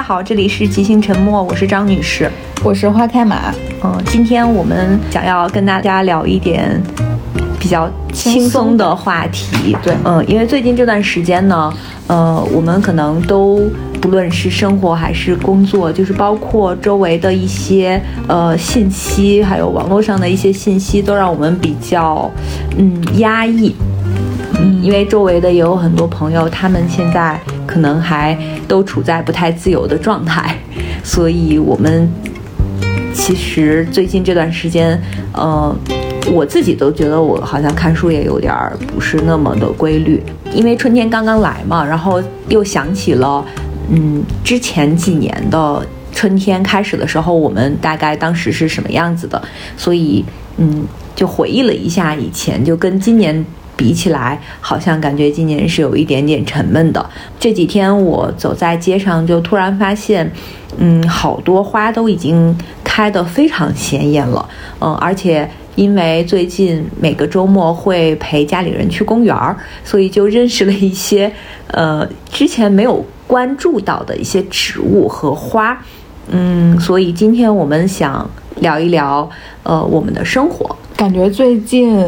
家好，这里是即兴沉默，我是张女士，我是花开马。嗯，今天我们想要跟大家聊一点比较轻松的话题。对，嗯，因为最近这段时间呢，呃，我们可能都不论是生活还是工作，就是包括周围的一些呃信息，还有网络上的一些信息，都让我们比较嗯压抑。嗯，因为周围的也有很多朋友，他们现在可能还都处在不太自由的状态，所以我们其实最近这段时间，呃，我自己都觉得我好像看书也有点儿不是那么的规律，因为春天刚刚来嘛，然后又想起了，嗯，之前几年的春天开始的时候，我们大概当时是什么样子的，所以嗯，就回忆了一下以前，就跟今年。比起来，好像感觉今年是有一点点沉闷的。这几天我走在街上，就突然发现，嗯，好多花都已经开得非常鲜艳了。嗯，而且因为最近每个周末会陪家里人去公园儿，所以就认识了一些，呃，之前没有关注到的一些植物和花。嗯，所以今天我们想聊一聊，呃，我们的生活。感觉最近，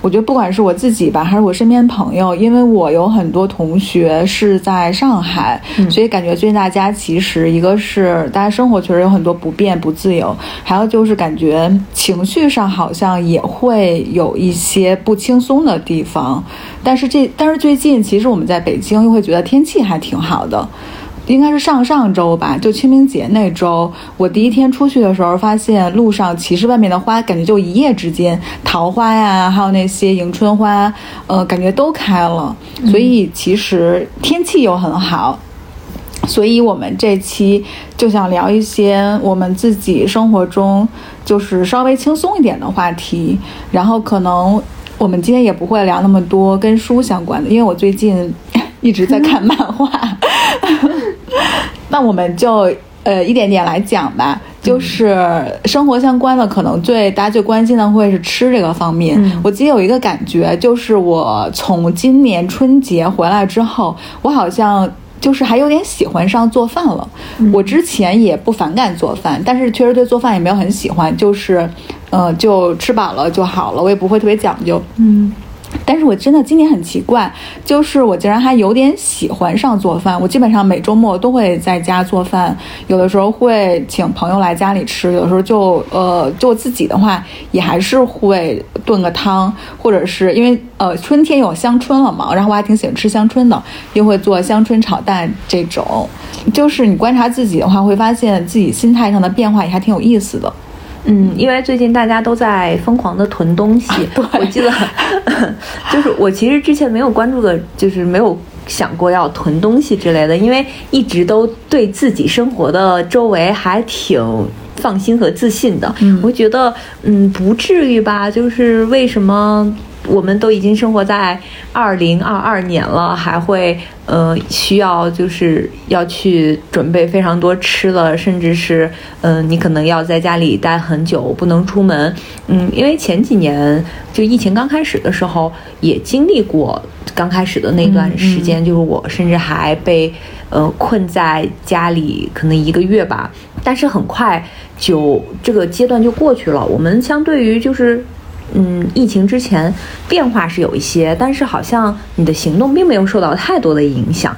我觉得不管是我自己吧，还是我身边朋友，因为我有很多同学是在上海，所以感觉最近大家其实一个是大家生活确实有很多不便、不自由，还有就是感觉情绪上好像也会有一些不轻松的地方。但是这，但是最近其实我们在北京又会觉得天气还挺好的。应该是上上周吧，就清明节那周，我第一天出去的时候，发现路上其实外面的花，感觉就一夜之间，桃花呀，还有那些迎春花，呃，感觉都开了。所以其实天气又很好，所以我们这期就想聊一些我们自己生活中就是稍微轻松一点的话题。然后可能我们今天也不会聊那么多跟书相关的，因为我最近一直在看漫画。那我们就呃一点点来讲吧，就是生活相关的，可能最大家最关心的会是吃这个方面。我记得有一个感觉，就是我从今年春节回来之后，我好像就是还有点喜欢上做饭了。我之前也不反感做饭，但是确实对做饭也没有很喜欢，就是呃就吃饱了就好了，我也不会特别讲究。嗯。但是我真的今年很奇怪，就是我竟然还有点喜欢上做饭。我基本上每周末都会在家做饭，有的时候会请朋友来家里吃，有时候就呃就自己的话也还是会炖个汤，或者是因为呃春天有香椿了嘛，然后我还挺喜欢吃香椿的，又会做香椿炒蛋这种。就是你观察自己的话，会发现自己心态上的变化也还挺有意思的。嗯，因为最近大家都在疯狂的囤东西，我记得，就是我其实之前没有关注的，就是没有想过要囤东西之类的，因为一直都对自己生活的周围还挺放心和自信的。嗯我觉得，嗯，不至于吧？就是为什么？我们都已经生活在二零二二年了，还会呃需要就是要去准备非常多吃的，甚至是嗯你可能要在家里待很久，不能出门。嗯，因为前几年就疫情刚开始的时候，也经历过刚开始的那段时间，就是我甚至还被呃困在家里可能一个月吧。但是很快就这个阶段就过去了。我们相对于就是。嗯，疫情之前变化是有一些，但是好像你的行动并没有受到太多的影响。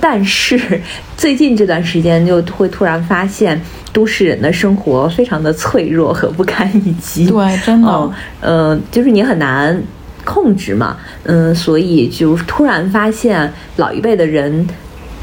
但是最近这段时间就会突然发现，都市人的生活非常的脆弱和不堪一击。对，真的，嗯，就是你很难控制嘛，嗯，所以就突然发现老一辈的人。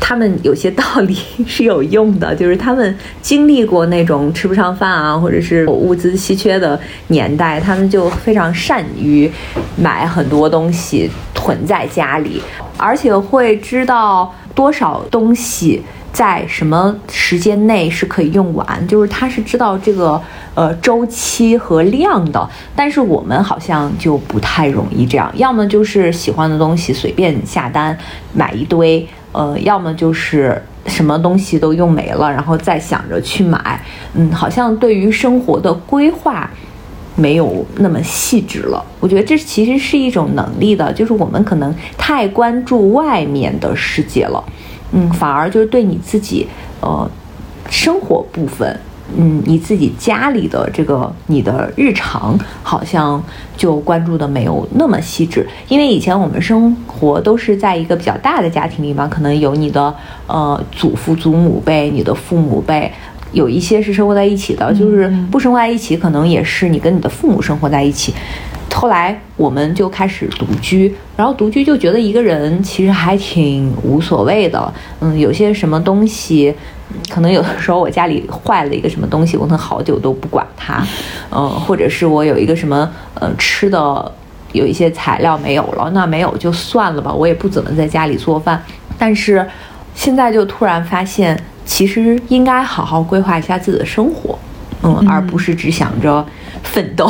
他们有些道理是有用的，就是他们经历过那种吃不上饭啊，或者是物资稀缺的年代，他们就非常善于买很多东西囤在家里，而且会知道多少东西在什么时间内是可以用完，就是他是知道这个呃周期和量的。但是我们好像就不太容易这样，要么就是喜欢的东西随便下单买一堆。呃，要么就是什么东西都用没了，然后再想着去买，嗯，好像对于生活的规划没有那么细致了。我觉得这其实是一种能力的，就是我们可能太关注外面的世界了，嗯，反而就是对你自己，呃，生活部分。嗯，你自己家里的这个你的日常好像就关注的没有那么细致，因为以前我们生活都是在一个比较大的家庭里嘛，可能有你的呃祖父祖母辈、你的父母辈，有一些是生活在一起的，就是不生活在一起，可能也是你跟你的父母生活在一起。后来我们就开始独居，然后独居就觉得一个人其实还挺无所谓的，嗯，有些什么东西。可能有的时候我家里坏了一个什么东西，我可能好久都不管它，嗯，或者是我有一个什么呃吃的有一些材料没有了，那没有就算了吧，我也不怎么在家里做饭。但是现在就突然发现，其实应该好好规划一下自己的生活，嗯，而不是只想着奋斗。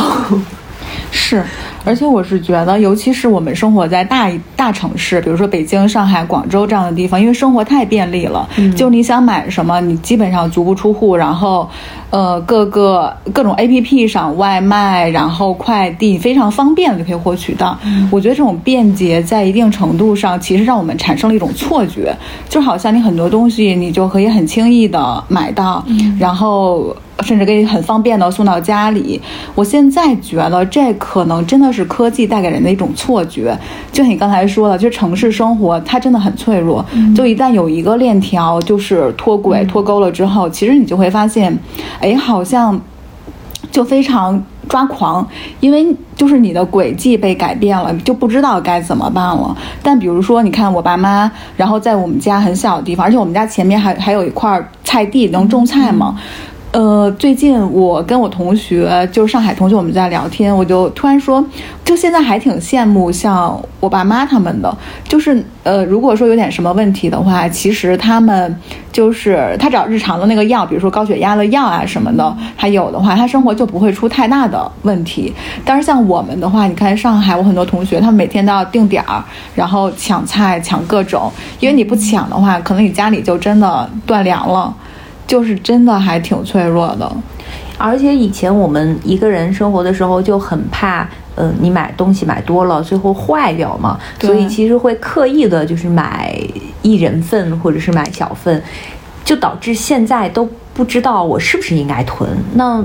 是，而且我是觉得，尤其是我们生活在大大城市，比如说北京、上海、广州这样的地方，因为生活太便利了，就你想买什么，你基本上足不出户，然后，呃，各个各种 A P P 上外卖，然后快递非常方便就可以获取到。我觉得这种便捷在一定程度上，其实让我们产生了一种错觉，就好像你很多东西你就可以很轻易的买到，然后。甚至可以很方便的送到家里。我现在觉得这可能真的是科技带给人的一种错觉。就你刚才说的，就是城市生活它真的很脆弱。就一旦有一个链条就是脱轨脱钩了之后，其实你就会发现，哎，好像就非常抓狂，因为就是你的轨迹被改变了，就不知道该怎么办了。但比如说，你看我爸妈，然后在我们家很小的地方，而且我们家前面还还有一块菜地，能种菜吗？呃，最近我跟我同学，就是上海同学，我们在聊天，我就突然说，就现在还挺羡慕像我爸妈他们的，就是呃，如果说有点什么问题的话，其实他们就是他只要日常的那个药，比如说高血压的药啊什么的，他有的话，他生活就不会出太大的问题。但是像我们的话，你看上海，我很多同学，他们每天都要定点儿，然后抢菜抢各种，因为你不抢的话，可能你家里就真的断粮了。就是真的还挺脆弱的，而且以前我们一个人生活的时候就很怕，呃，你买东西买多了最后坏掉嘛，所以其实会刻意的就是买一人份或者是买小份，就导致现在都不知道我是不是应该囤，那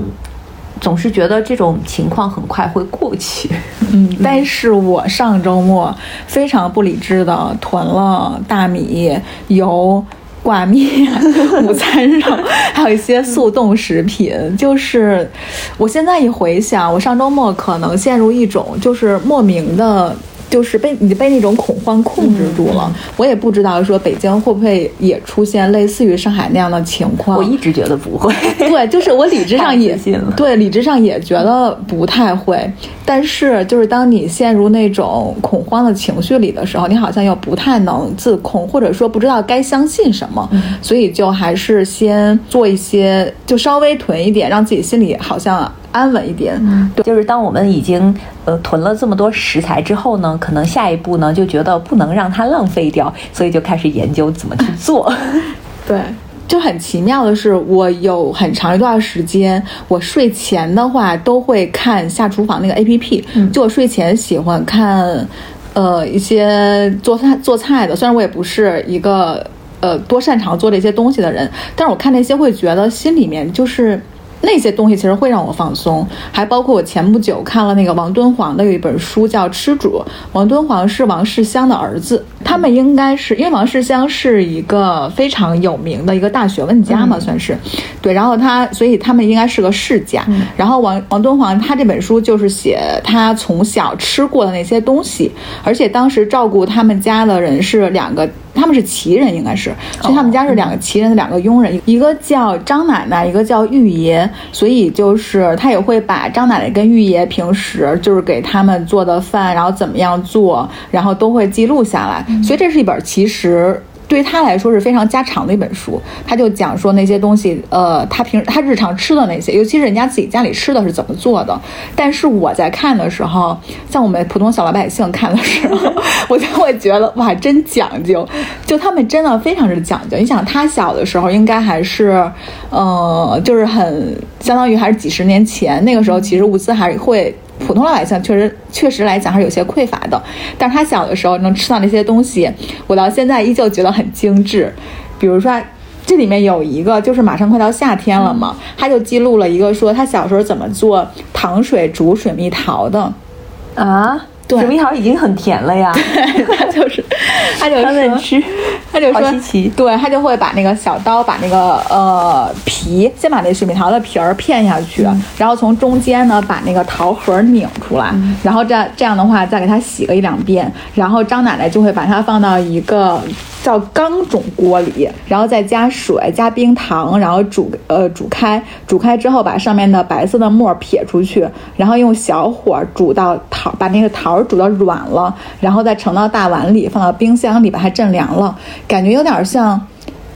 总是觉得这种情况很快会过去。嗯，但是我上周末非常不理智的囤了大米油。挂面、午餐肉，还有一些速冻食品。就是我现在一回想，我上周末可能陷入一种就是莫名的。就是被你被那种恐慌控制住了，我也不知道说北京会不会也出现类似于上海那样的情况。我一直觉得不会，对，就是我理智上也 对，理智上也觉得不太会。但是就是当你陷入那种恐慌的情绪里的时候，你好像又不太能自控，或者说不知道该相信什么，所以就还是先做一些，就稍微囤一点，让自己心里好像。安稳一点，嗯对，就是当我们已经呃囤了这么多食材之后呢，可能下一步呢就觉得不能让它浪费掉，所以就开始研究怎么去做。对，就很奇妙的是，我有很长一段时间，我睡前的话都会看下厨房那个 A P P，就我睡前喜欢看，呃，一些做菜做菜的，虽然我也不是一个呃多擅长做这些东西的人，但是我看那些会觉得心里面就是。那些东西其实会让我放松，还包括我前不久看了那个王敦煌的有一本书叫《吃主》，王敦煌是王世襄的儿子，他们应该是因为王世襄是一个非常有名的一个大学问家嘛，算是，对，然后他所以他们应该是个世家，然后王王敦煌他这本书就是写他从小吃过的那些东西，而且当时照顾他们家的人是两个。他们是旗人，应该是，所以他们家是两个旗人的两个佣人，一个叫张奶奶，一个叫玉爷，所以就是他也会把张奶奶跟玉爷平时就是给他们做的饭，然后怎么样做，然后都会记录下来，所以这是一本其实。对他来说是非常家常的一本书，他就讲说那些东西，呃，他平他日常吃的那些，尤其是人家自己家里吃的是怎么做的。但是我在看的时候，像我们普通小老百姓看的时候，我就会觉得哇，真讲究，就他们真的非常之讲究。你想他小的时候，应该还是，呃，就是很相当于还是几十年前，那个时候其实物资还是会。普通老百姓确实确实来讲还是有些匮乏的，但是他小的时候能吃到那些东西，我到现在依旧觉得很精致。比如说，这里面有一个就是马上快到夏天了嘛，他就记录了一个说他小时候怎么做糖水煮水蜜桃的。啊，对。水蜜桃已经很甜了呀，他就是，他就他们说，吃，他就说稀奇，对他就会把那个小刀把那个呃皮，先把那水蜜桃的皮儿片下去，然后从中间呢把那个桃核拧出来，然后这这样的话再给它洗个一两遍，然后张奶奶就会把它放到一个叫钢种锅里，然后再加水加冰糖，然后煮呃煮开，煮开之后把上面的白色的沫撇出去，然后用小火煮到桃把那个桃儿煮到软了，然后再盛到大碗里，放到冰箱里把它镇凉了，感觉有点像。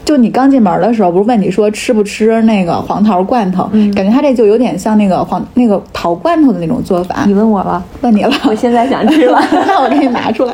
就你刚进门的时候，不是问你说吃不吃那个黄桃罐头？感觉它这就有点像那个黄那个桃罐头的那种做法你。问我了，问你了，我现在想吃了。那我给你拿出来。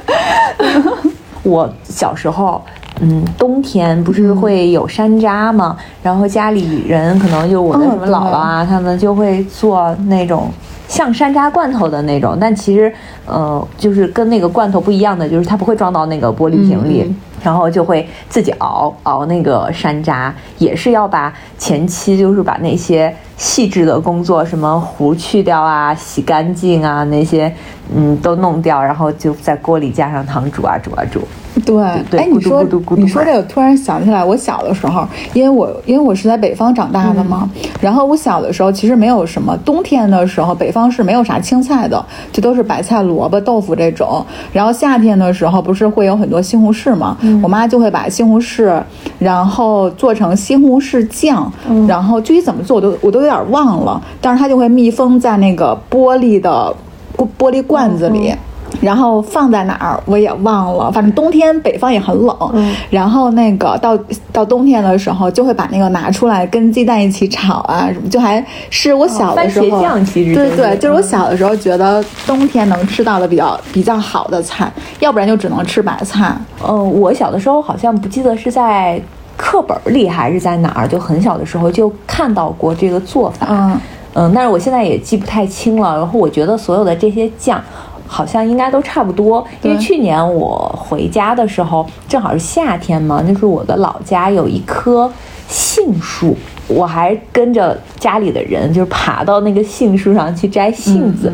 我小时候，嗯，冬天不是会有山楂吗？然后家里人可能就我的哦什么姥姥啊，他们就会做那种像山楂罐头的那种，但其实，呃，就是跟那个罐头不一样的，就是它不会装到那个玻璃瓶里。嗯然后就会自己熬熬那个山楂，也是要把前期就是把那些细致的工作，什么糊去掉啊、洗干净啊那些，嗯，都弄掉，然后就在锅里加上糖煮啊煮啊煮。对，对哎，你说你说这个，突然想起来，我小的时候，因为我因为我是在北方长大的嘛，然后我小的时候其实没有什么，冬天的时候北方是没有啥青菜的，就都是白菜、萝卜、豆腐这种。然后夏天的时候不是会有很多西红柿嘛，我妈就会把西红柿，然后做成西红柿酱，然后具体怎么做我都我都有点忘了，但是它就会密封在那个玻璃的玻玻璃罐子里。然后放在哪儿我也忘了，反正冬天北方也很冷。嗯然后那个到到冬天的时候，就会把那个拿出来跟鸡蛋一起炒啊，什么就还是我小的时候。哦番茄酱其实对对，就是我嗯小的时候觉得冬天能吃到的比较比较好的菜，要不然就只能吃白菜。嗯，我小的时候好像不记得是在课本里还是在哪儿，就很小的时候就看到过这个做法。嗯嗯，但是我现在也记不太清了。然后我觉得所有的这些酱。好像应该都差不多，因为去年我回家的时候正好是夏天嘛，就是我的老家有一棵杏树，我还跟着家里的人就是爬到那个杏树上去摘杏子，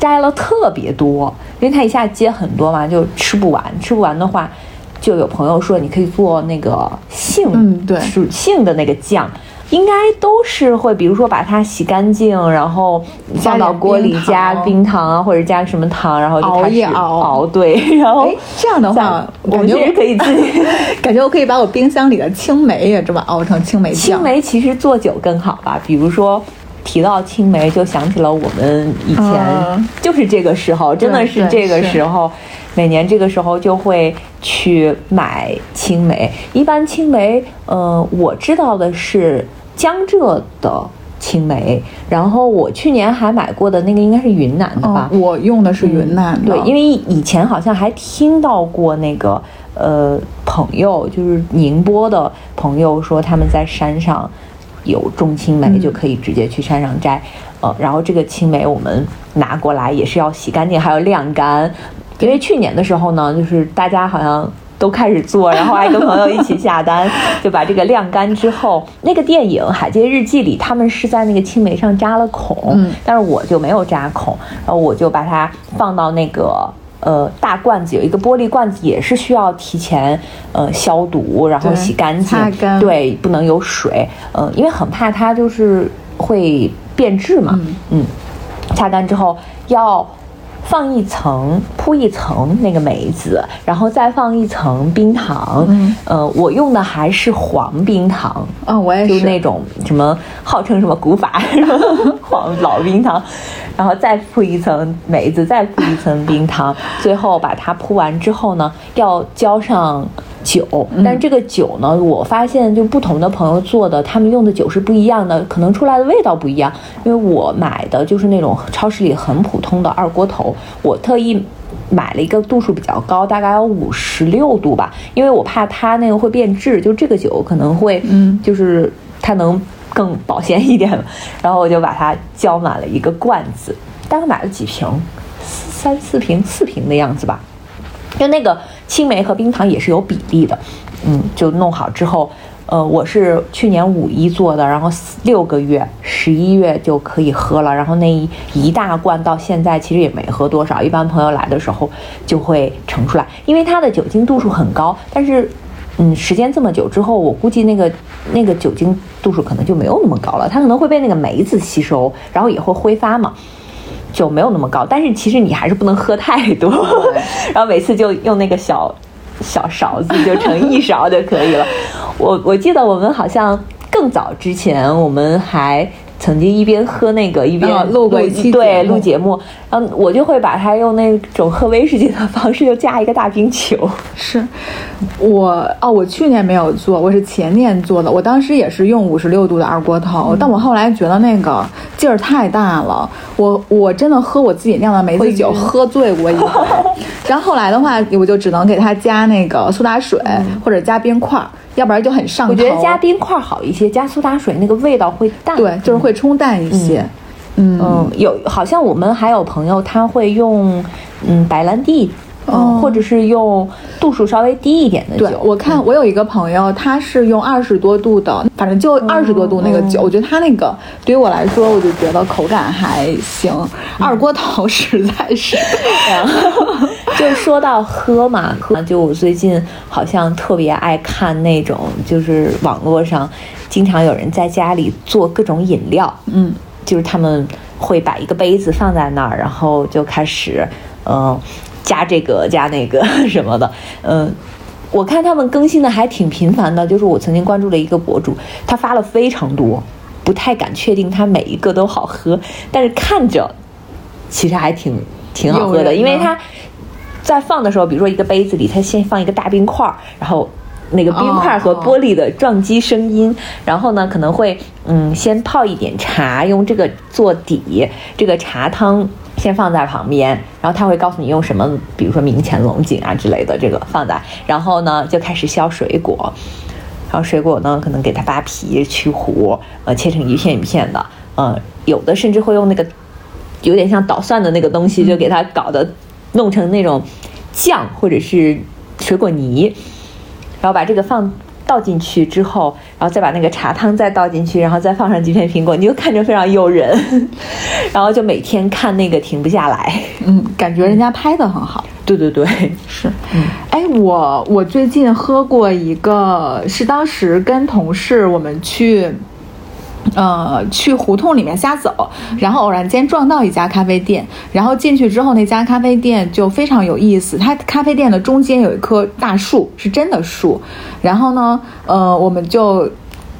摘了特别多，因为它一下结很多嘛，就吃不完，吃不完的话，就有朋友说你可以做那个杏，嗯对属杏的那个酱。应该都是会，比如说把它洗干净，然后放到锅里加冰冰糖啊，或者加什么糖，然后就熬开始一熬熬，对，然后哎，这样的话，我感觉们其实可以自己。感觉我可以把我冰箱里的青梅也这么熬成青梅酱。青梅其实做酒更好吧，比如说。提到青梅，就想起了我们以前嗯就是这个时候，真的是这个时候，每年这个时候就会去买青梅。一般青梅，呃，我知道的是江浙的青梅，然后我去年还买过的那个应该是云南的吧？哦，我用的是云南的，对，因为以前好像还听到过那个呃朋友，就是宁波的朋友说他们在山上有种青梅，嗯就可以直接去山上摘。呃，然后这个青梅我们拿过来也是要洗干净，还要晾干。因为去年的时候呢，就是大家好像。都开始做，然后还跟朋友一起下单，就把这个晾干之后，那个电影《海街日记》里，他们是在那个青梅上扎了孔，嗯但是我就没有扎孔，然后我就把它放到那个呃大罐子，有一个玻璃罐子，也是需要提前呃消毒，然后洗干净对，不能有水，呃，因为很怕它就是会变质嘛，嗯擦干之后要。放一层，铺一层那个梅子，然后再放一层冰糖。嗯，呃，我用的还是黄冰糖，啊，我也就是那种什么号称什么古法黄老冰糖，然后再铺一层梅子，再铺一层冰糖，最后把它铺完之后呢，要浇上酒。但这个酒呢，我发现就不同的朋友做的，他们用的酒是不一样的，可能出来的味道不一样。因为我买的就是那种超市里很普通的二锅头，我特意。买了一个度数比较高，大概有五十六度吧，因为我怕它那个会变质，就这个酒可能会，嗯就是它能更保鲜一点，然后我就把它浇满了一个罐子，大概买了几瓶，三四瓶、四瓶的样子吧。就那个青梅和冰糖也是有比例的，嗯，就弄好之后，呃，我是去年五一做的，然后六个月，十一月就可以喝了。然后那一一大罐到现在其实也没喝多少，一般朋友来的时候就会盛出来，因为它的酒精度数很高。但是，嗯，时间这么久之后，我估计那个那个酒精度数可能就没有那么高了，它可能会被那个梅子吸收，然后也会挥发嘛，就没有那么高。但是其实你还是不能喝太多，然后每次就用那个小。小勺子就盛一勺就可以了。我我记得我们好像更早之前，我们还曾经一边喝那个一边录过一期对录节目，嗯，我就会把它用那种喝威士忌的方式，就加一个大冰球。是我哦，我去年没有做，我是前年做的。我当时也是用五十六度的二锅头，但我后来觉得那个劲儿太大了，我我真的喝我自己酿的梅子酒喝醉过一回。然后后来的话，我就只能给它加那个苏打水或者加冰块，要不然就很上头。我觉得加冰块好一些，加苏打水那个味道会淡。对，就是会冲淡一些。嗯，有好像我们还有朋友他会用嗯白兰地。嗯，或者是用度数稍微低一点的酒。对，我看我有一个朋友，他是用二十多度的，反正就二十多度那个酒。我觉得他那个对于我来说，我就觉得口感还行。二锅头实在是。就说到喝嘛，就我最近好像特别爱看那种，就是网络上经常有人在家里做各种饮料。嗯，就是他们会把一个杯子放在那儿，然后就开始，嗯。加这个加那个 什么的，嗯，我看他们更新的还挺频繁的。就是我曾经关注了一个博主，他发了非常多，不太敢确定他每一个都好喝，但是看着其实还挺挺好喝的。因为他在放的时候，比如说一个杯子里，他先放一个大冰块，然后那个冰块和玻璃的撞击声音，然后呢可能会嗯先泡一点茶，用这个做底，这个茶汤。先放在旁边，然后他会告诉你用什么，比如说明前龙井啊之类的，这个放在，然后呢就开始削水果，然后水果呢可能给它扒皮去核，呃切成一片一片的，呃有的甚至会用那个有点像捣蒜的那个东西，就给它搞得弄成那种酱或者是水果泥，然后把这个放。倒进去之后，然后再把那个茶汤再倒进去，然后再放上几片苹果，你就看着非常诱人，然后就每天看那个停不下来。嗯，感觉人家拍的很好。对对对，是。嗯，哎，我我最近喝过一个，是当时跟同事我们去。呃，去胡同里面瞎走，然后偶然间撞到一家咖啡店，然后进去之后，那家咖啡店就非常有意思。它咖啡店的中间有一棵大树，是真的树。然后呢，呃，我们就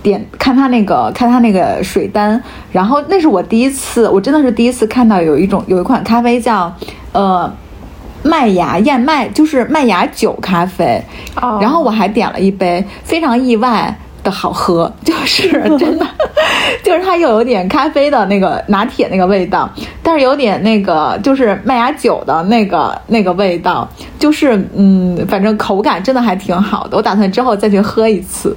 点看它那个看它那个水单，然后那是我第一次，我真的是第一次看到有一种有一款咖啡叫呃麦芽燕麦，就是麦芽酒咖啡。然后我还点了一杯，非常意外。的好喝，就是 真的，就是它又有点咖啡的那个拿铁那个味道，但是有点那个就是麦芽酒的那个那个味道，就是嗯，反正口感真的还挺好的。我打算之后再去喝一次，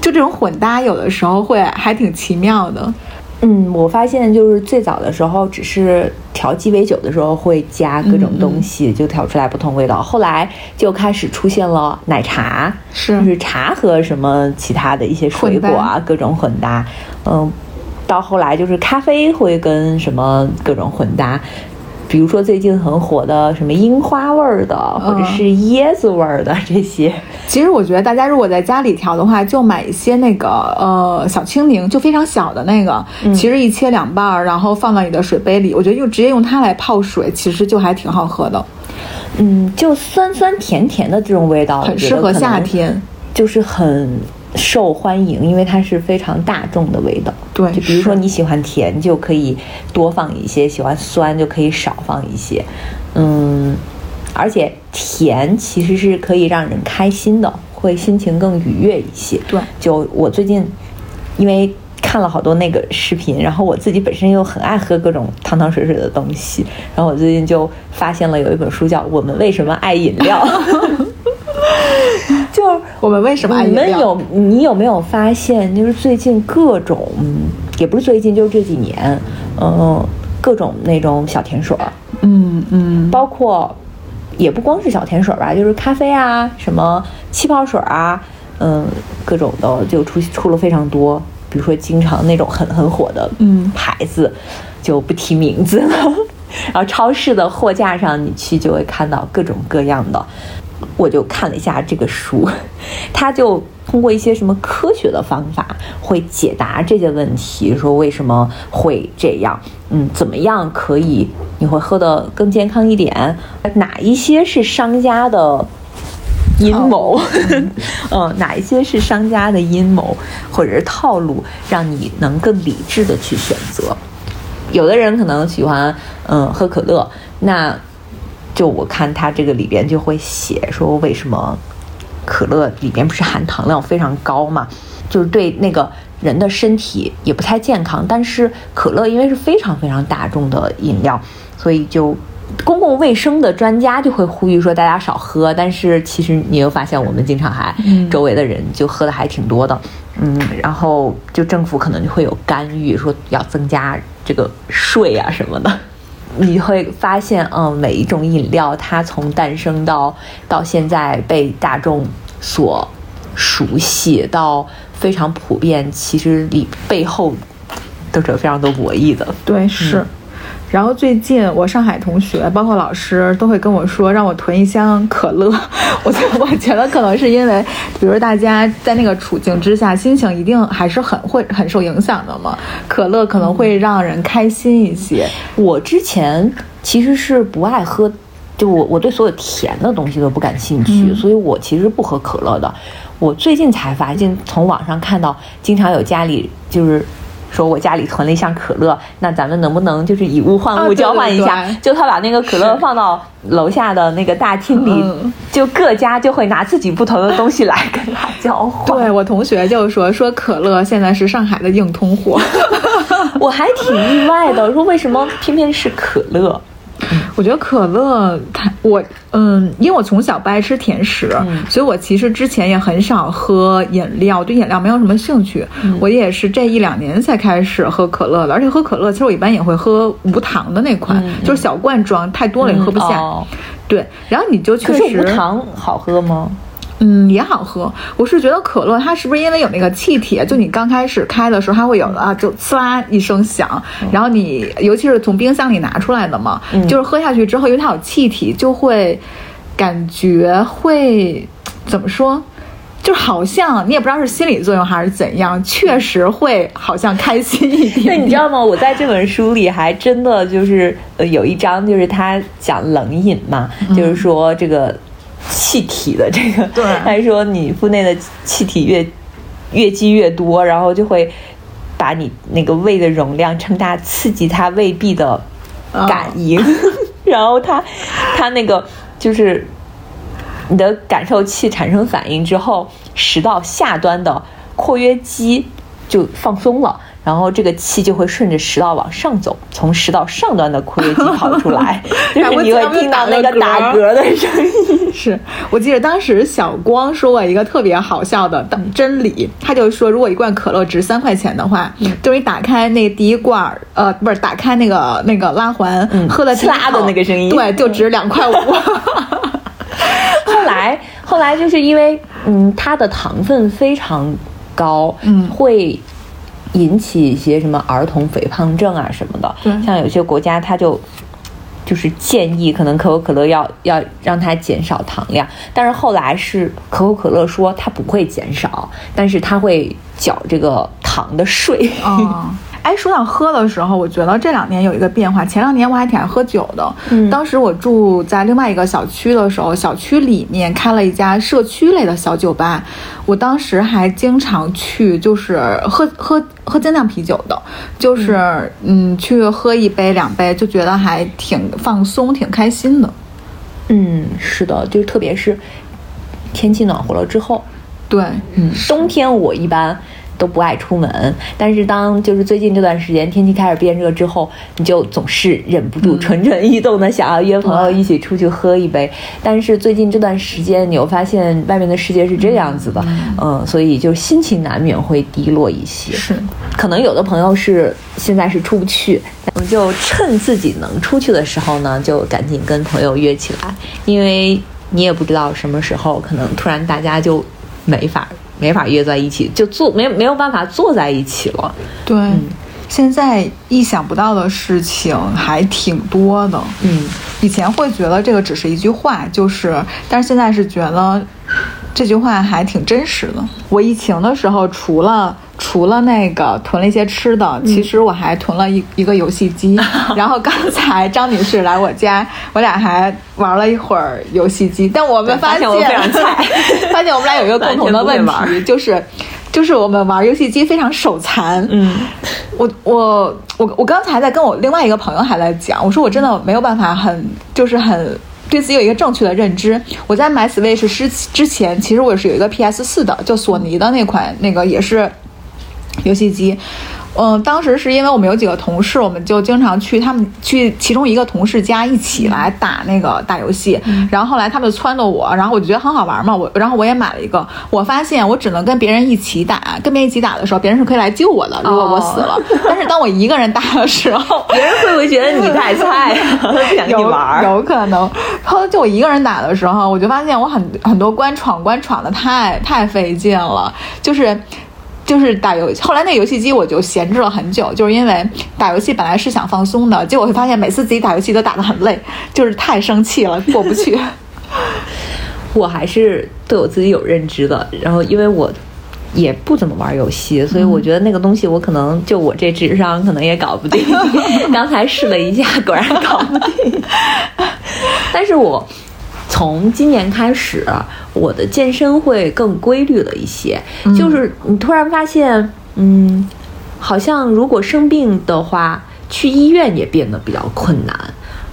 就这种混搭有的时候会还挺奇妙的。嗯，我发现就是最早的时候，只是调鸡尾酒的时候会加各种东西，就调出来不同味道。后来就开始出现了奶茶，是就是茶和什么其他的一些水果啊，各种混搭。嗯，到后来就是咖啡会跟什么各种混搭。比如说最近很火的什么樱花味儿的，或者是椰子味儿的这些。其实我觉得大家如果在家里调的话，就买一些那个呃小青柠，就非常小的那个，其实一切两半儿，然后放到你的水杯里，我觉得就直接用它来泡水，其实就还挺好喝的。嗯，就酸酸甜甜的这种味道，很适合夏天，就是很。受欢迎，因为它是非常大众的味道。对，就比如说你喜欢甜，就可以多放一些；喜欢酸，就可以少放一些。嗯，而且甜其实是可以让人开心的，会心情更愉悦一些。对，就我最近因为看了好多那个视频，然后我自己本身又很爱喝各种汤汤水水的东西，然后我最近就发现了有一本书叫《我们为什么爱饮料》。就我们为什么？你们有你有没有发现？就是最近各种，也不是最近，就是这几年，嗯，各种那种小甜水儿，嗯嗯，包括也不光是小甜水儿吧，就是咖啡啊，什么气泡水啊，嗯，各种的就出出了非常多，比如说经常那种很很火的嗯牌子，就不提名字了。然后超市的货架上你去就会看到各种各样的。我就看了一下这个书，他就通过一些什么科学的方法会解答这些问题，说为什么会这样，嗯，怎么样可以你会喝得更健康一点？哪一些是商家的阴谋？嗯，哪一些是商家的阴谋或者是套路，让你能更理智的去选择？有的人可能喜欢嗯喝可乐，那就我看它这个里边就会写说为什么可乐里边不是含糖量非常高嘛，就是对那个人的身体也不太健康。但是可乐因为是非常非常大众的饮料，所以就公共卫生的专家就会呼吁说大家少喝。但是其实你又发现我们经常还周围的人就喝的还挺多的，嗯，然后就政府可能就会有干预，说要增加这个税啊什么的。你会发现，嗯，每一种饮料，它从诞生到到现在被大众所熟悉，到非常普遍，其实里背后都是有非常多博弈的。对，是。然后最近我上海同学，包括老师都会跟我说，让我囤一箱可乐。我觉得，我觉得可能是因为，比如大家在那个处境之下，心情一定还是很会很受影响的嘛。可乐可能会让人开心一些。我之前其实是不爱喝，就我我对所有甜的东西都不感兴趣，所以我其实不喝可乐的。我最近才发现，从网上看到，经常有家里就是。说我家里囤了一箱可乐，那咱们能不能就是以物换物交换一下？就他把那个可乐放到楼下的那个大厅里，就各家就会拿自己不同的东西来跟他交换。对我同学就说说可乐现在是上海的硬通货，我还挺意外的，说为什么偏偏是可乐？我觉得可乐，它我嗯，因为我从小不爱吃甜食，所以我其实之前也很少喝饮料，对饮料没有什么兴趣。我也是这一两年才开始喝可乐的，而且喝可乐其实我一般也会喝无糖的那款，就是小罐装，太多了也喝不下。对，然后你就确实无糖好喝吗？嗯，也好喝。我是觉得可乐，它是不是因为有那个气体？就你刚开始开的时候，它会有啊，就呲啦一声响。然后你尤其是从冰箱里拿出来的嘛，就是喝下去之后，因为它有气体，就会感觉会怎么说？就好像你也不知道是心理作用还是怎样，确实会好像开心一点。那你知道吗？我在这本书里还真的就是呃有一章，就是他讲冷饮嘛，就是说这个。气体的这个，对，还说你腹内的气体越越积越多，然后就会把你那个胃的容量撑大，刺激它胃壁的感应，然后它它那个就是你的感受器产生反应之后，食道下端的括约肌就放松了。然后这个气就会顺着食道往上走，从食道上端的括约肌跑出来，就是你会听到那个打嗝的声音。是我记得当时小光说过一个特别好笑的真理，他就说，如果一罐可乐值三块钱的话，就是你打开那第一罐，呃，不是打开那个那个拉环，喝的拉的那个声音，对，就值两块五。后来后来就是因为嗯，它的糖分非常高，嗯，会。引起一些什么儿童肥胖症啊什么的，像有些国家它就就是建议可能可口可乐要要让它减少糖量，但是后来是可口可乐说它不会减少，但是它会缴这个糖的税。哎，说到喝的时候，我觉得这两年有一个变化。前两年我还挺爱喝酒的，嗯，当时我住在另外一个小区的时候，小区里面开了一家社区类的小酒吧，我当时还经常去，就是喝喝喝精酿啤酒的，就是嗯，去喝一杯两杯，就觉得还挺放松、挺开心的。嗯，是的，就特别是天气暖和了之后，对，嗯，冬天我一般。都不爱出门，但是当就是最近这段时间天气开始变热之后，你就总是忍不住蠢蠢欲动的想要约朋友一起出去喝一杯。但是最近这段时间，你又发现外面的世界是这样子的，嗯，所以就心情难免会低落一些。是，可能有的朋友是现在是出不去，我们就趁自己能出去的时候呢，就赶紧跟朋友约起来，因为你也不知道什么时候可能突然大家就没法。没法约在一起，就坐没没有办法坐在一起了。对，现在意想不到的事情还挺多的。嗯，以前会觉得这个只是一句话，就是，但是现在是觉得这句话还挺真实的。我疫情的时候，除了除了那个囤了一些吃的，其实我还囤了一一个游戏机。然后刚才张女士来我家，我俩还玩了一会儿游戏机。但我们发现，发现我们俩有一个共同的问题，就是就是我们玩游戏机非常手残。嗯，我我我我刚才在跟我另外一个朋友还在讲，我说我真的没有办法很就是很对自己有一个正确的认知。我在买 Switch 之之前，其实我是有一个 PS 四的，就索尼的那款，那个也是。游戏机，嗯，当时是因为我们有几个同事，我们就经常去他们去其中一个同事家一起来打那个打游戏。然后后来他们就撺掇我，然后我就觉得很好玩嘛，我然后我也买了一个。我发现我只能跟别人一起打，跟别人一起打的时候，别人是可以来救我的，如果我死了。但是当我一个人打的时候，别人会不会觉得你太菜，不想跟你玩？有可能。然后来就我一个人打的时候，我就发现我很很多关闯关闯的太太费劲了，就是。就是打游，后来那游戏机我就闲置了很久，就是因为打游戏本来是想放松的，结果会发现每次自己打游戏都打得很累，就是太生气了，过不去。我还是对我自己有认知的，然后因为我也不怎么玩游戏，所以我觉得那个东西我可能就我这智商可能也搞不定。刚才试了一下，果然搞不定。但是我。从今年开始，我的健身会更规律了一些。就是你突然发现，嗯，好像如果生病的话，去医院也变得比较困难。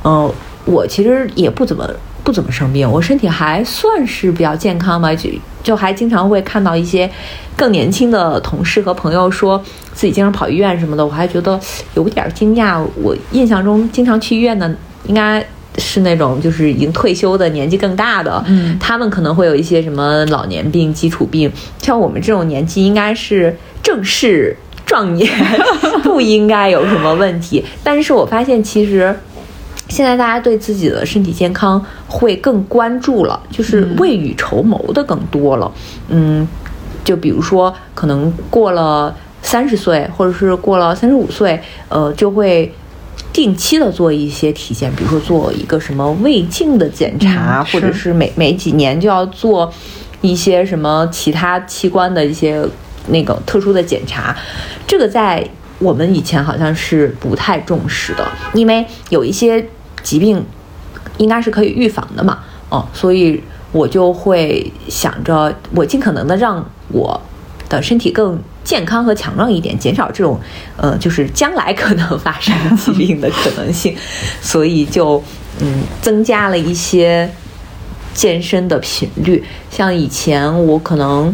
嗯，我其实也不怎么不怎么生病，我身体还算是比较健康吧。就就还经常会看到一些更年轻的同事和朋友说自己经常跑医院什么的，我还觉得有点惊讶。我印象中经常去医院的应该。是那种就是已经退休的年纪更大的，嗯，他们可能会有一些什么老年病、基础病。像我们这种年纪，应该是正式壮年，不应该有什么问题。但是我发现，其实现在大家对自己的身体健康会更关注了，就是未雨绸缪的更多了。嗯，就比如说，可能过了三十岁，或者是过了三十五岁，呃，就会。定期的做一些体检，比如说做一个什么胃镜的检查，或者是每每几年就要做一些什么其他器官的一些那个特殊的检查。这个在我们以前好像是不太重视的，因为有一些疾病应该是可以预防的嘛，哦，所以我就会想着我尽可能的让我的身体更。健康和强壮一点，减少这种，呃，就是将来可能发生疾病的可能性，所以就嗯增加了一些健身的频率。像以前我可能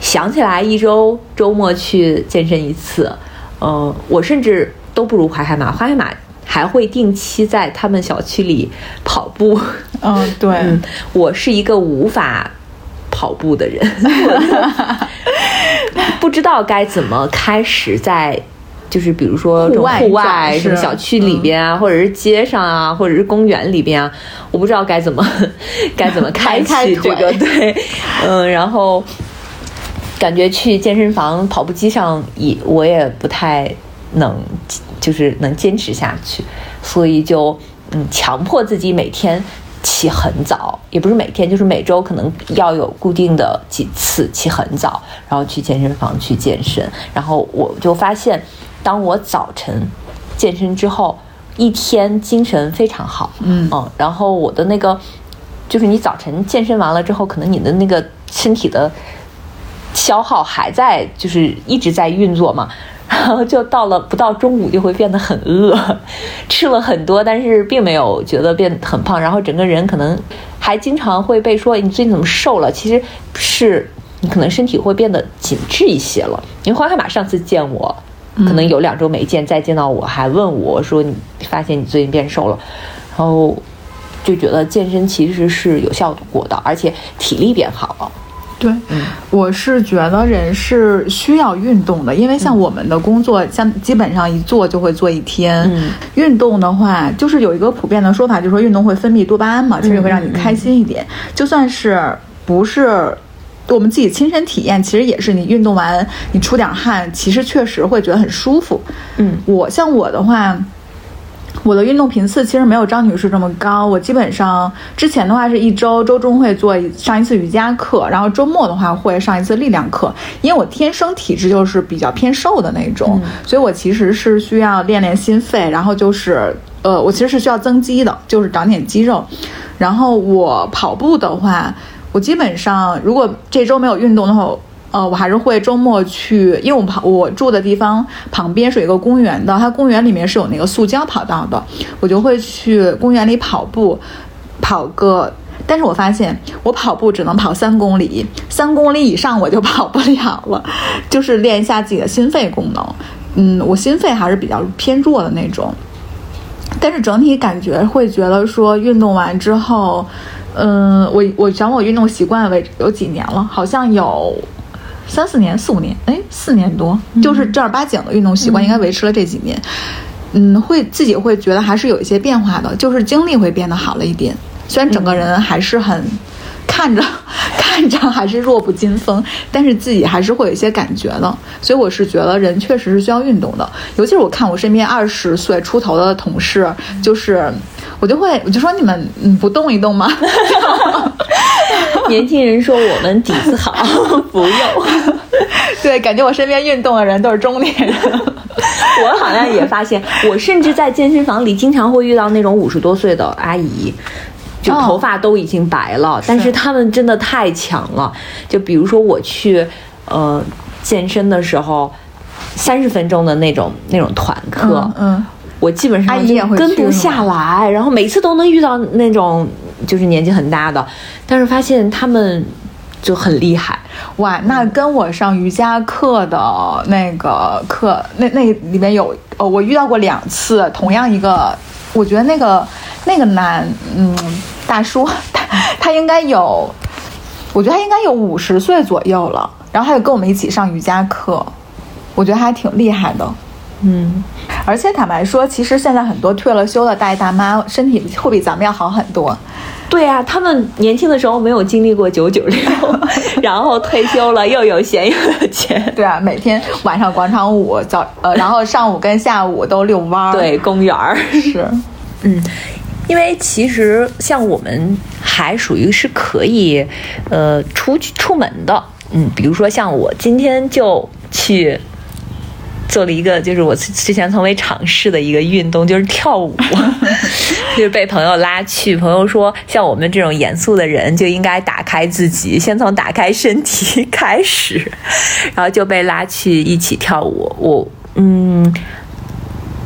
想起来一周周末去健身一次，呃，我甚至都不如淮海马，淮海马还会定期在他们小区里跑步。嗯，对，我是一个无法跑步的人。不知道该怎么开始，在就是比如说户外、户外什么小区里边啊，或者是街上啊，或者是公园里边啊，我不知道该怎么该怎么开启这个对，嗯，然后感觉去健身房跑步机上也我也不太能就是能坚持下去，所以就嗯强迫自己每天。起很早，也不是每天，就是每周可能要有固定的几次起很早，然后去健身房去健身。然后我就发现，当我早晨健身之后，一天精神非常好。嗯嗯，然后我的那个，就是你早晨健身完了之后，可能你的那个身体的消耗还在，就是一直在运作嘛。然后就到了不到中午就会变得很饿，吃了很多，但是并没有觉得变很胖，然后整个人可能还经常会被说你最近怎么瘦了？其实是你可能身体会变得紧致一些了。因为黄海马上次见我，可能有两周没见，再见到我还问我说你发现你最近变瘦了，然后就觉得健身其实是有效果的，而且体力变好了。对，我是觉得人是需要运动的，因为像我们的工作，像基本上一做就会做一天。运动的话，就是有一个普遍的说法，就是说运动会分泌多巴胺嘛，其实会让你开心一点。就算是不是我们自己亲身体验，其实也是你运动完你出点汗，其实确实会觉得很舒服。嗯，我像我的话。我的运动频次其实没有张女士这么高，我基本上之前的话是一周周中会做上一次瑜伽课，然后周末的话会上一次力量课。因为我天生体质就是比较偏瘦的那种，所以我其实是需要练练心肺，然后就是呃，我其实是需要增肌的，就是长点肌肉。然后我跑步的话，我基本上如果这周没有运动的话。呃，我还是会周末去，因为我跑我住的地方旁边是有一个公园的，它公园里面是有那个塑胶跑道的，我就会去公园里跑步，跑个。但是我发现我跑步只能跑三公里，三公里以上我就跑不了了，就是练一下自己的心肺功能。嗯，我心肺还是比较偏弱的那种，但是整体感觉会觉得说运动完之后，嗯，我我想我运动习惯为有几年了，好像有。三四年、四五年，哎，四年多，就是正儿八经的运动习惯，应该维持了这几年。嗯，会自己会觉得还是有一些变化的，就是精力会变得好了一点。虽然整个人还是很看着 看着还是弱不禁风，但是自己还是会有一些感觉的。所以我是觉得人确实是需要运动的，尤其是我看我身边二十岁出头的同事，就是我就会我就说你们嗯不动一动吗？年轻人说我们底子好，不用。对，感觉我身边运动的人都是中年人。我好像也发现，我甚至在健身房里经常会遇到那种五十多岁的阿姨，就头发都已经白了，但是他们真的太强了。就比如说我去呃健身的时候，三十分钟的那种那种团课，嗯，我基本上跟不下来，然后每次都能遇到那种。就是年纪很大的，但是发现他们就很厉害哇！那跟我上瑜伽课的那个课，那那里面有呃，我遇到过两次，同样一个，我觉得那个那个男嗯大叔，他他应该有，我觉得他应该有五十岁左右了，然后他就跟我们一起上瑜伽课，我觉得还挺厉害的。嗯，而且坦白说，其实现在很多退了休的大爷大妈身体会比咱们要好很多。对呀，他们年轻的时候没有经历过九九六，然后退休了又有闲 又有钱。对啊，每天晚上广场舞，早呃，然后上午跟下午都遛弯儿。对，公园儿是，嗯，因为其实像我们还属于是可以呃出去出门的，嗯，比如说像我今天就去。做了一个，就是我之前从未尝试的一个运动，就是跳舞，就是被朋友拉去。朋友说，像我们这种严肃的人，就应该打开自己，先从打开身体开始，然后就被拉去一起跳舞。我，嗯，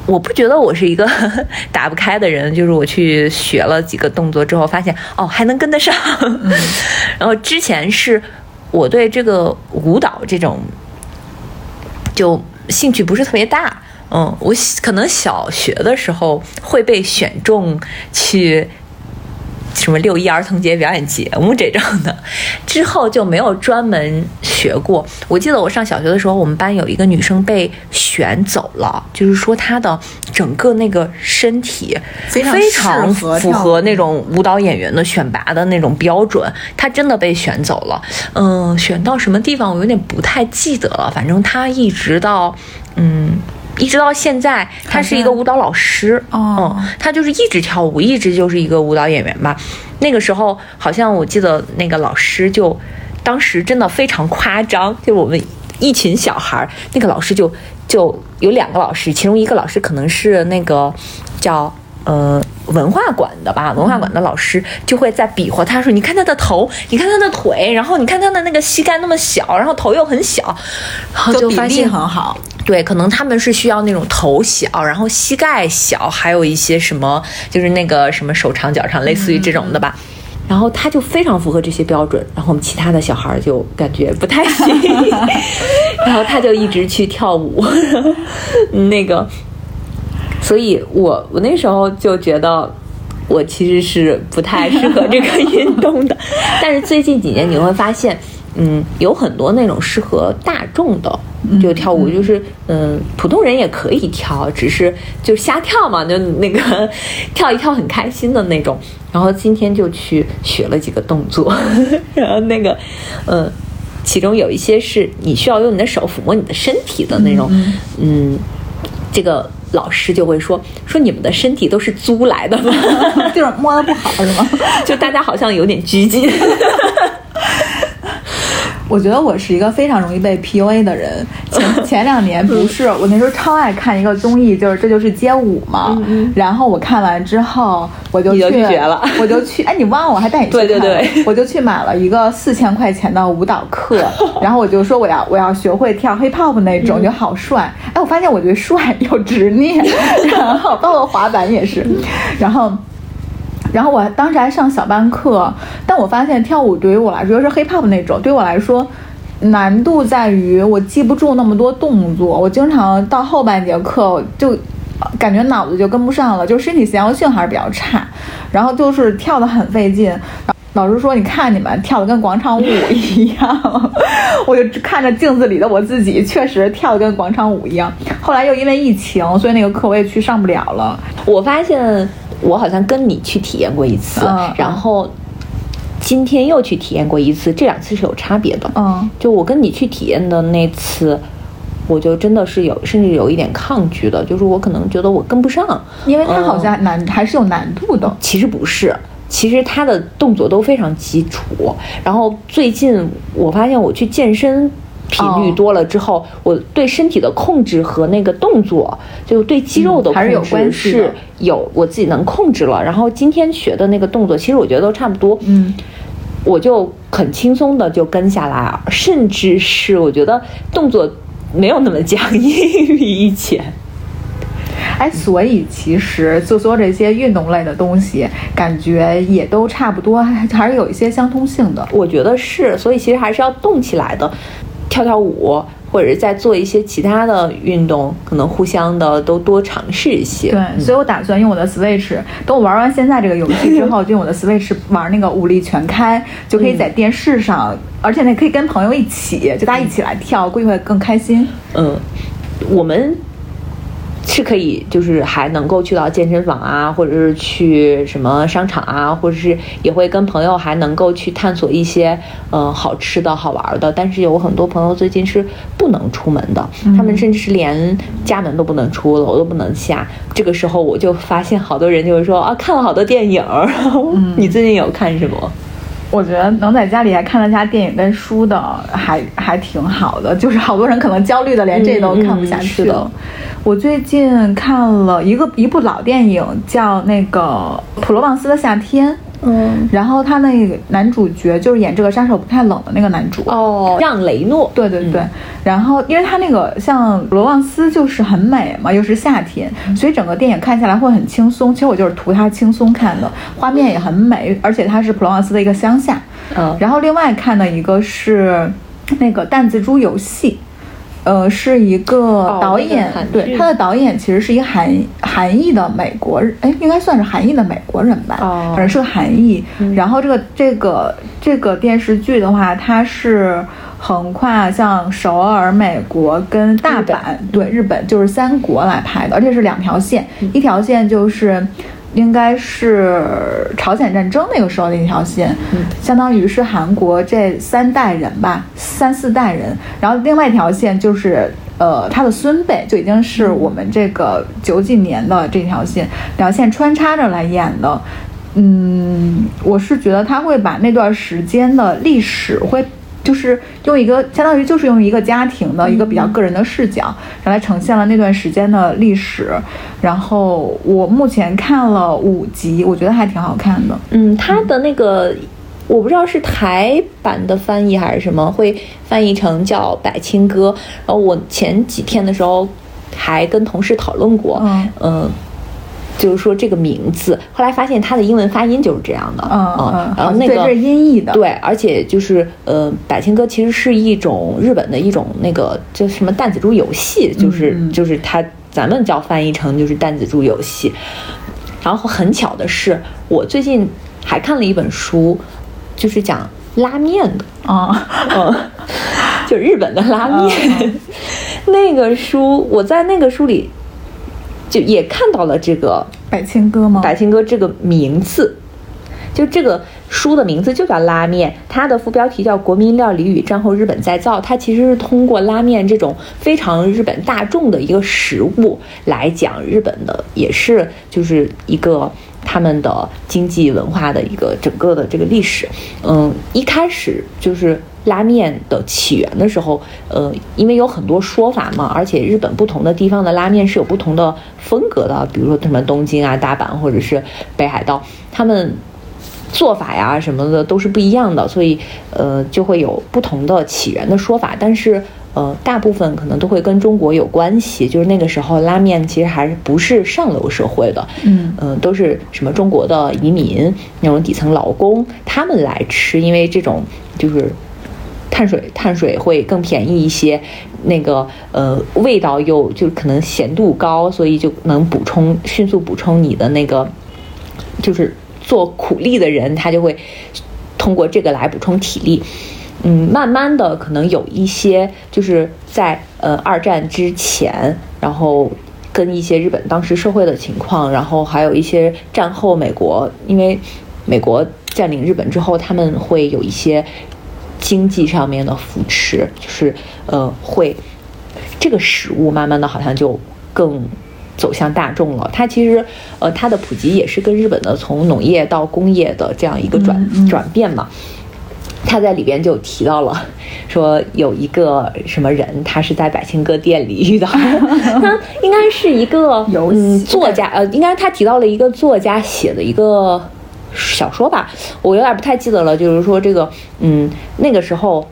我不觉得我是一个 打不开的人，就是我去学了几个动作之后，发现哦，还能跟得上。然后之前是我对这个舞蹈这种就。兴趣不是特别大，嗯，我可能小学的时候会被选中去什么六一儿童节表演节目这种的，之后就没有专门学过。我记得我上小学的时候，我们班有一个女生被选走了，就是说她的整个那个身体 非常符合那种舞蹈演员的选拔的那种标准，她真的被选走了。嗯，选到什么地方我有点不太记得了，反正她一直到嗯。一直到现在，他是一个舞蹈老师。哦，他就是一直跳舞，一直就是一个舞蹈演员吧。那个时候，好像我记得那个老师就，当时真的非常夸张，就我们一群小孩儿，那个老师就就有两个老师，其中一个老师可能是那个叫呃文化馆的吧，文化馆的老师就会在比划，他说：“你看他的头，你看他的腿，然后你看他的那个膝盖那么小，然后头又很小，然后就发现很好。”对，可能他们是需要那种头小，然后膝盖小，还有一些什么，就是那个什么手长脚长，类似于这种的吧。然后他就非常符合这些标准，然后我们其他的小孩就感觉不太行，然后他就一直去跳舞，那个，所以我我那时候就觉得我其实是不太适合这个运动的，但是最近几年你会发现。嗯，有很多那种适合大众的，就跳舞，就是嗯，普通人也可以跳，只是就瞎跳嘛，就那个 跳一跳很开心的那种。然后今天就去学了几个动作，然后那个，嗯，其中有一些是你需要用你的手抚摸你的身体的那种，嗯，这个老师就会说说你们的身体都是租来的吗？就是摸的不好是吗？就大家好像有点拘谨。我觉得我是一个非常容易被 PUA 的人。前 前两年不是我那时候超爱看一个综艺，就是这就是街舞嘛。然后我看完之后，我就去学了，我就去。哎，你忘了我还带你去看？对对对，我就去买了一个四千块钱的舞蹈课。然后我就说我要我要学会跳 hip hop 那种，就好帅。哎，我发现我对帅有执念，然后包括滑板也是。然后。然后我当时还上小班课，但我发现跳舞对于我来说，是 hip hop 那种，对我来说难度在于我记不住那么多动作，我经常到后半节课就感觉脑子就跟不上了，就身体协调性还是比较差，然后就是跳的很费劲。老师说：“你看你们跳的跟广场舞一样。”我就看着镜子里的我自己，确实跳的跟广场舞一样。后来又因为疫情，所以那个课我也去上不了了。我发现。我好像跟你去体验过一次，然后今天又去体验过一次，这两次是有差别的。嗯，就我跟你去体验的那次，我就真的是有，甚至有一点抗拒的，就是我可能觉得我跟不上，因为它好像难，还是有难度的。其实不是，其实它的动作都非常基础。然后最近我发现我去健身。频率多了之后，我对身体的控制和那个动作，就对肌肉的还是有关系，是有我自己能控制了。然后今天学的那个动作，其实我觉得都差不多，嗯，我就很轻松的就跟下来，甚至是我觉得动作没有那么僵硬比以前。哎，所以其实就做这些运动类的东西，感觉也都差不多，还还是有一些相通性的。我觉得是，所以其实还是要动起来的。跳跳舞，或者是在做一些其他的运动，可能互相的都多尝试一些。对，所以我打算用我的 Switch，等我玩完现在这个游戏之后，就用我的 Switch 玩那个武力全开，就可以在电视上，而且那可以跟朋友一起，就大家一起来跳，估计会更开心。嗯，我们。是可以，就是还能够去到健身房啊，或者是去什么商场啊，或者是也会跟朋友还能够去探索一些呃好吃的好玩的。但是有很多朋友最近是不能出门的，他们甚至是连家门都不能出，楼都不能下。这个时候我就发现好多人就会说啊，看了好多电影。你最近有看什么？我觉得能在家里还看了下电影跟书的，还还挺好的。就是好多人可能焦虑的连这都看不下去了。我最近看了一个一部老电影，叫那个《普罗旺斯的夏天》。嗯，然后他那个男主角就是演这个杀手不太冷的那个男主哦，让雷诺。对对对，然后因为他那个像罗旺斯就是很美嘛，又是夏天，所以整个电影看下来会很轻松。其实我就是图他轻松看的，画面也很美，而且它是普罗旺斯的一个乡下。嗯，然后另外看的一个是那个弹子珠游戏。呃，是一个导演，对他的导演其实是一个韩韩裔的美国人，哎，应该算是韩裔的美国人吧，反正是个韩裔。然后这个这个这个电视剧的话，它是横跨像首尔、美国跟大阪，对日本就是三国来拍的，而且是两条线，一条线就是。应该是朝鲜战争那个时候的一条线，相当于是韩国这三代人吧，三四代人。然后另外一条线就是，呃，他的孙辈就已经是我们这个九几年的这条线，两条线穿插着来演的。嗯，我是觉得他会把那段时间的历史会。就是用一个相当于就是用一个家庭的一个比较个人的视角，来呈现了那段时间的历史。然后我目前看了五集，我觉得还挺好看的。嗯，他的那个我不知道是台版的翻译还是什么，会翻译成叫《百青歌》。然后我前几天的时候还跟同事讨论过，嗯。就是说这个名字，后来发现它的英文发音就是这样的，嗯嗯，然后那个是音译的，对，而且就是呃，百千歌其实是一种日本的一种那个叫什么弹子珠游戏，就是就是它咱们叫翻译成就是弹子珠游戏。然后很巧的是，我最近还看了一本书，就是讲拉面的啊，嗯，就日本的拉面。那个书我在那个书里。就也看到了这个百千哥吗？百千哥这个名字，就这个书的名字就叫拉面，它的副标题叫《国民料理与战后日本再造》。它其实是通过拉面这种非常日本大众的一个食物来讲日本的，也是就是一个他们的经济文化的一个整个的这个历史。嗯，一开始就是拉面的起源的时候，呃，因为有很多说法嘛，而且日本不同的地方的拉面是有不同的风格的，比如说什么东京啊、大阪或者是北海道，他们。做法呀什么的都是不一样的，所以呃就会有不同的起源的说法。但是呃大部分可能都会跟中国有关系，就是那个时候拉面其实还是不是上流社会的，嗯嗯都是什么中国的移民那种底层劳工他们来吃，因为这种就是碳水碳水会更便宜一些，那个呃味道又就可能咸度高，所以就能补充迅速补充你的那个就是。做苦力的人，他就会通过这个来补充体力。嗯，慢慢的，可能有一些就是在呃二战之前，然后跟一些日本当时社会的情况，然后还有一些战后美国，因为美国占领日本之后，他们会有一些经济上面的扶持，就是呃会这个食物慢慢的好像就更。走向大众了，它其实，呃，它的普及也是跟日本的从农业到工业的这样一个转转变嘛。他在里边就提到了，说有一个什么人，他是在百庆哥店里遇到，他应该是一个嗯作家，呃，应该他提到了一个作家写的一个小说吧，我有点不太记得了。就是说这个，嗯，那个时候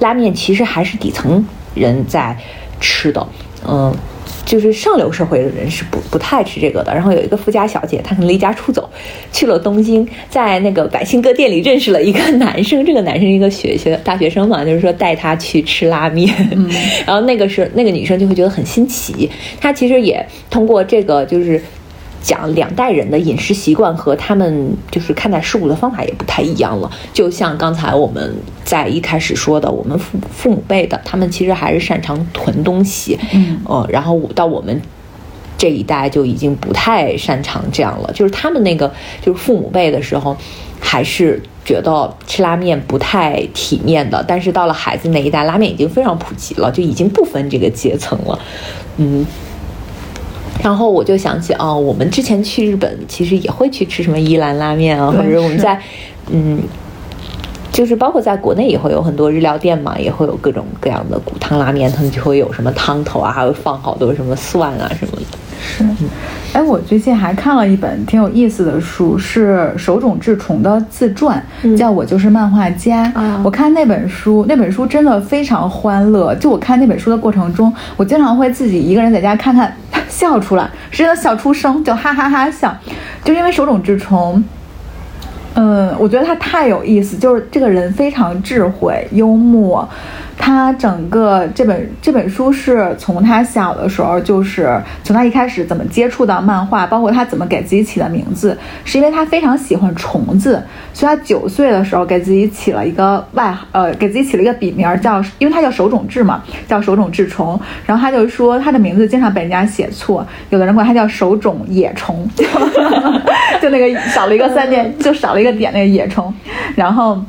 拉面其实还是底层人在吃的，嗯。就是上流社会的人是不不太吃这个的。然后有一个富家小姐，她可能离家出走，去了东京，在那个百姓哥店里认识了一个男生。这个男生一个学学大学生嘛，就是说带她去吃拉面。然后那个是那个女生就会觉得很新奇。她其实也通过这个就是。讲两代人的饮食习惯和他们就是看待事物的方法也不太一样了。就像刚才我们在一开始说的，我们父父母辈的，他们其实还是擅长囤东西，嗯，呃，然后到我们这一代就已经不太擅长这样了。就是他们那个就是父母辈的时候，还是觉得吃拉面不太体面的。但是到了孩子那一代，拉面已经非常普及了，就已经不分这个阶层了，嗯。然后我就想起啊，我们之前去日本，其实也会去吃什么伊兰拉面啊，或者我们在，嗯，就是包括在国内也会有很多日料店嘛，也会有各种各样的骨汤拉面，他们就会有什么汤头啊，还会放好多什么蒜啊什么的。是，哎，我最近还看了一本挺有意思的书，是手冢治虫的自传，叫《我就是漫画家》。我看那本书，那本书真的非常欢乐。就我看那本书的过程中，我经常会自己一个人在家看看，笑出来，是真的笑出声，就哈哈哈笑。就因为手冢治虫，嗯，我觉得他太有意思，就是这个人非常智慧、幽默。他整个这本这本书是从他小的时候，就是从他一开始怎么接触到漫画，包括他怎么给自己起的名字，是因为他非常喜欢虫子，所以他九岁的时候给自己起了一个外，呃，给自己起了一个笔名叫，因为他叫手冢治嘛，叫手冢治虫。然后他就说他的名字经常被人家写错，有的人管他叫手冢野虫，就那个少了一个三点，就少了一个点那个野虫，然后。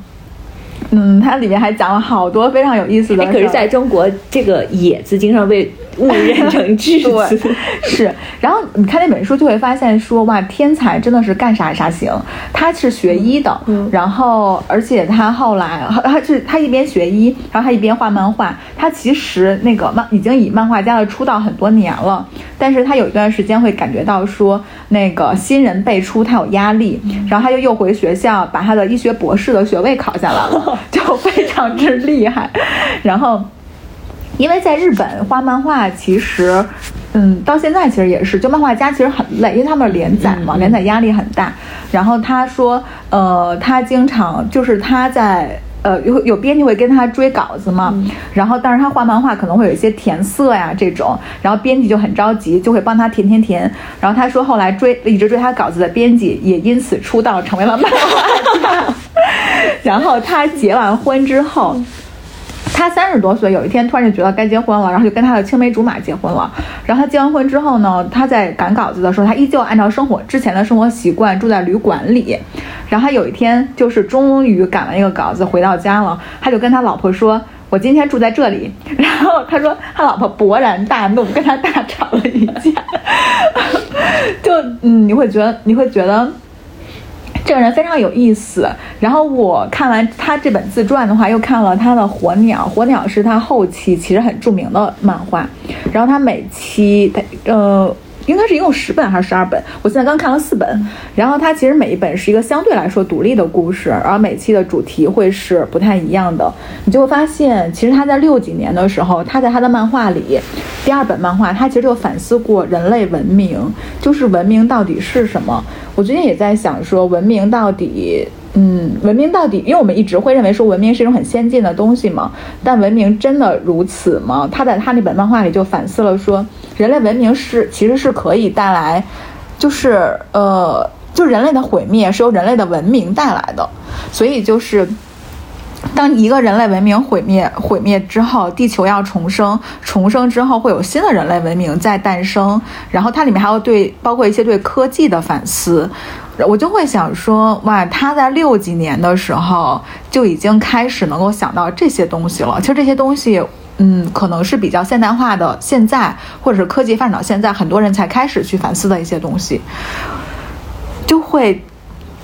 嗯，它里面还讲了好多非常有意思的。可是在中国，这个“野”字经常被误认成智字。是。然后你看那本书，就会发现说，哇，天才真的是干啥啥行。他是学医的，然后而且他后来，他是他一边学医，然后他一边画漫画。他其实那个漫已经以漫画家的出道很多年了，但是他有一段时间会感觉到说，那个新人辈出，他有压力，然后他就又回学校把他的医学博士的学位考下来了。就非常之厉害，然后，因为在日本画漫画，其实，嗯，到现在其实也是，就漫画家其实很累，因为他们连载嘛，连载压力很大。然后他说，呃，他经常就是他在，呃，有有编辑会跟他追稿子嘛，然后但是他画漫画可能会有一些填色呀这种，然后编辑就很着急，就会帮他填填填。然后他说，后来追一直追他稿子的编辑也因此出道成为了漫画家。然后他结完婚之后，他三十多岁，有一天突然就觉得该结婚了，然后就跟他的青梅竹马结婚了。然后他结完婚之后呢，他在赶稿子的时候，他依旧按照生活之前的生活习惯住在旅馆里。然后他有一天就是终于赶完一个稿子回到家了，他就跟他老婆说：“我今天住在这里。”然后他说他老婆勃然大怒，跟他大吵了一架。就嗯，你会觉得你会觉得。这个人非常有意思。然后我看完他这本自传的话，又看了他的《火鸟》，《火鸟》是他后期其实很著名的漫画。然后他每期，他呃。应该是一共十本还是十二本？我现在刚看了四本。然后它其实每一本是一个相对来说独立的故事，然后每期的主题会是不太一样的。你就会发现，其实他在六几年的时候，他在他的漫画里，第二本漫画，他其实就反思过人类文明，就是文明到底是什么。我最近也在想说，文明到底。嗯，文明到底，因为我们一直会认为说文明是一种很先进的东西嘛，但文明真的如此吗？他在他那本漫画里就反思了说，人类文明是其实是可以带来，就是呃，就人类的毁灭是由人类的文明带来的，所以就是。当一个人类文明毁灭毁灭之后，地球要重生，重生之后会有新的人类文明在诞生。然后它里面还有对包括一些对科技的反思，我就会想说，哇，他在六几年的时候就已经开始能够想到这些东西了。其实这些东西，嗯，可能是比较现代化的，现在或者是科技发展到现在，很多人才开始去反思的一些东西，就会。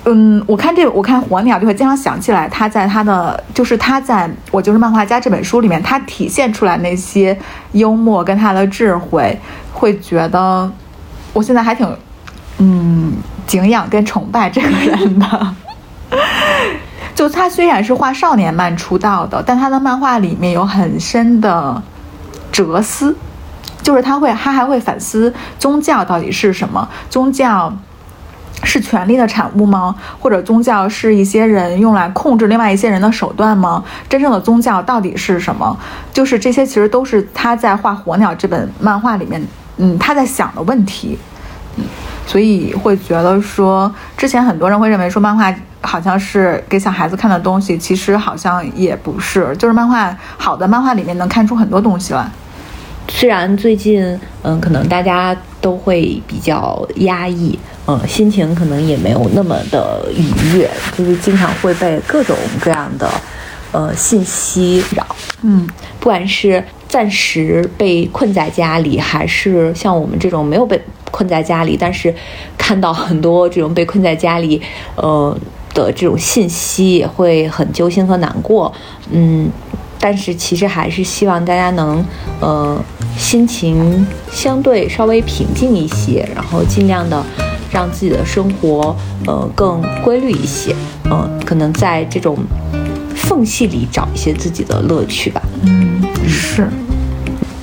嗯，我看这，我看火鸟就会经常想起来，他在他的就是他在我就是漫画家这本书里面，他体现出来那些幽默跟他的智慧，会觉得我现在还挺嗯敬仰跟崇拜这个人的。就他虽然是画少年漫出道的，但他的漫画里面有很深的哲思，就是他会他还会反思宗教到底是什么，宗教。是权力的产物吗？或者宗教是一些人用来控制另外一些人的手段吗？真正的宗教到底是什么？就是这些，其实都是他在画《火鸟》这本漫画里面，嗯，他在想的问题。嗯，所以会觉得说，之前很多人会认为说，漫画好像是给小孩子看的东西，其实好像也不是。就是漫画好的漫画里面能看出很多东西来。虽然最近，嗯，可能大家都会比较压抑。嗯，心情可能也没有那么的愉悦，就是经常会被各种各样的呃信息扰。嗯，不管是暂时被困在家里，还是像我们这种没有被困在家里，但是看到很多这种被困在家里呃的这种信息，也会很揪心和难过。嗯，但是其实还是希望大家能呃心情相对稍微平静一些，然后尽量的。让自己的生活，呃，更规律一些，嗯，可能在这种缝隙里找一些自己的乐趣吧。嗯，是。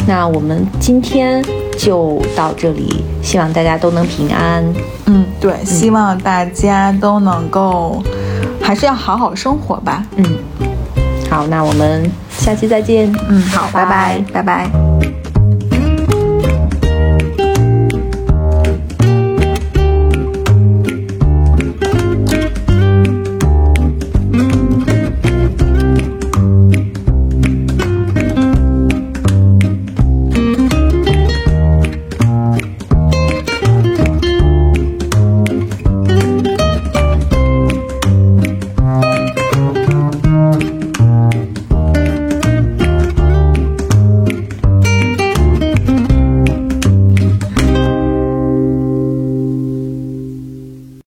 那我们今天就到这里，希望大家都能平安。嗯，对，希望大家都能够，还是要好好生活吧。嗯，好，那我们下期再见。嗯，好，拜拜，拜拜。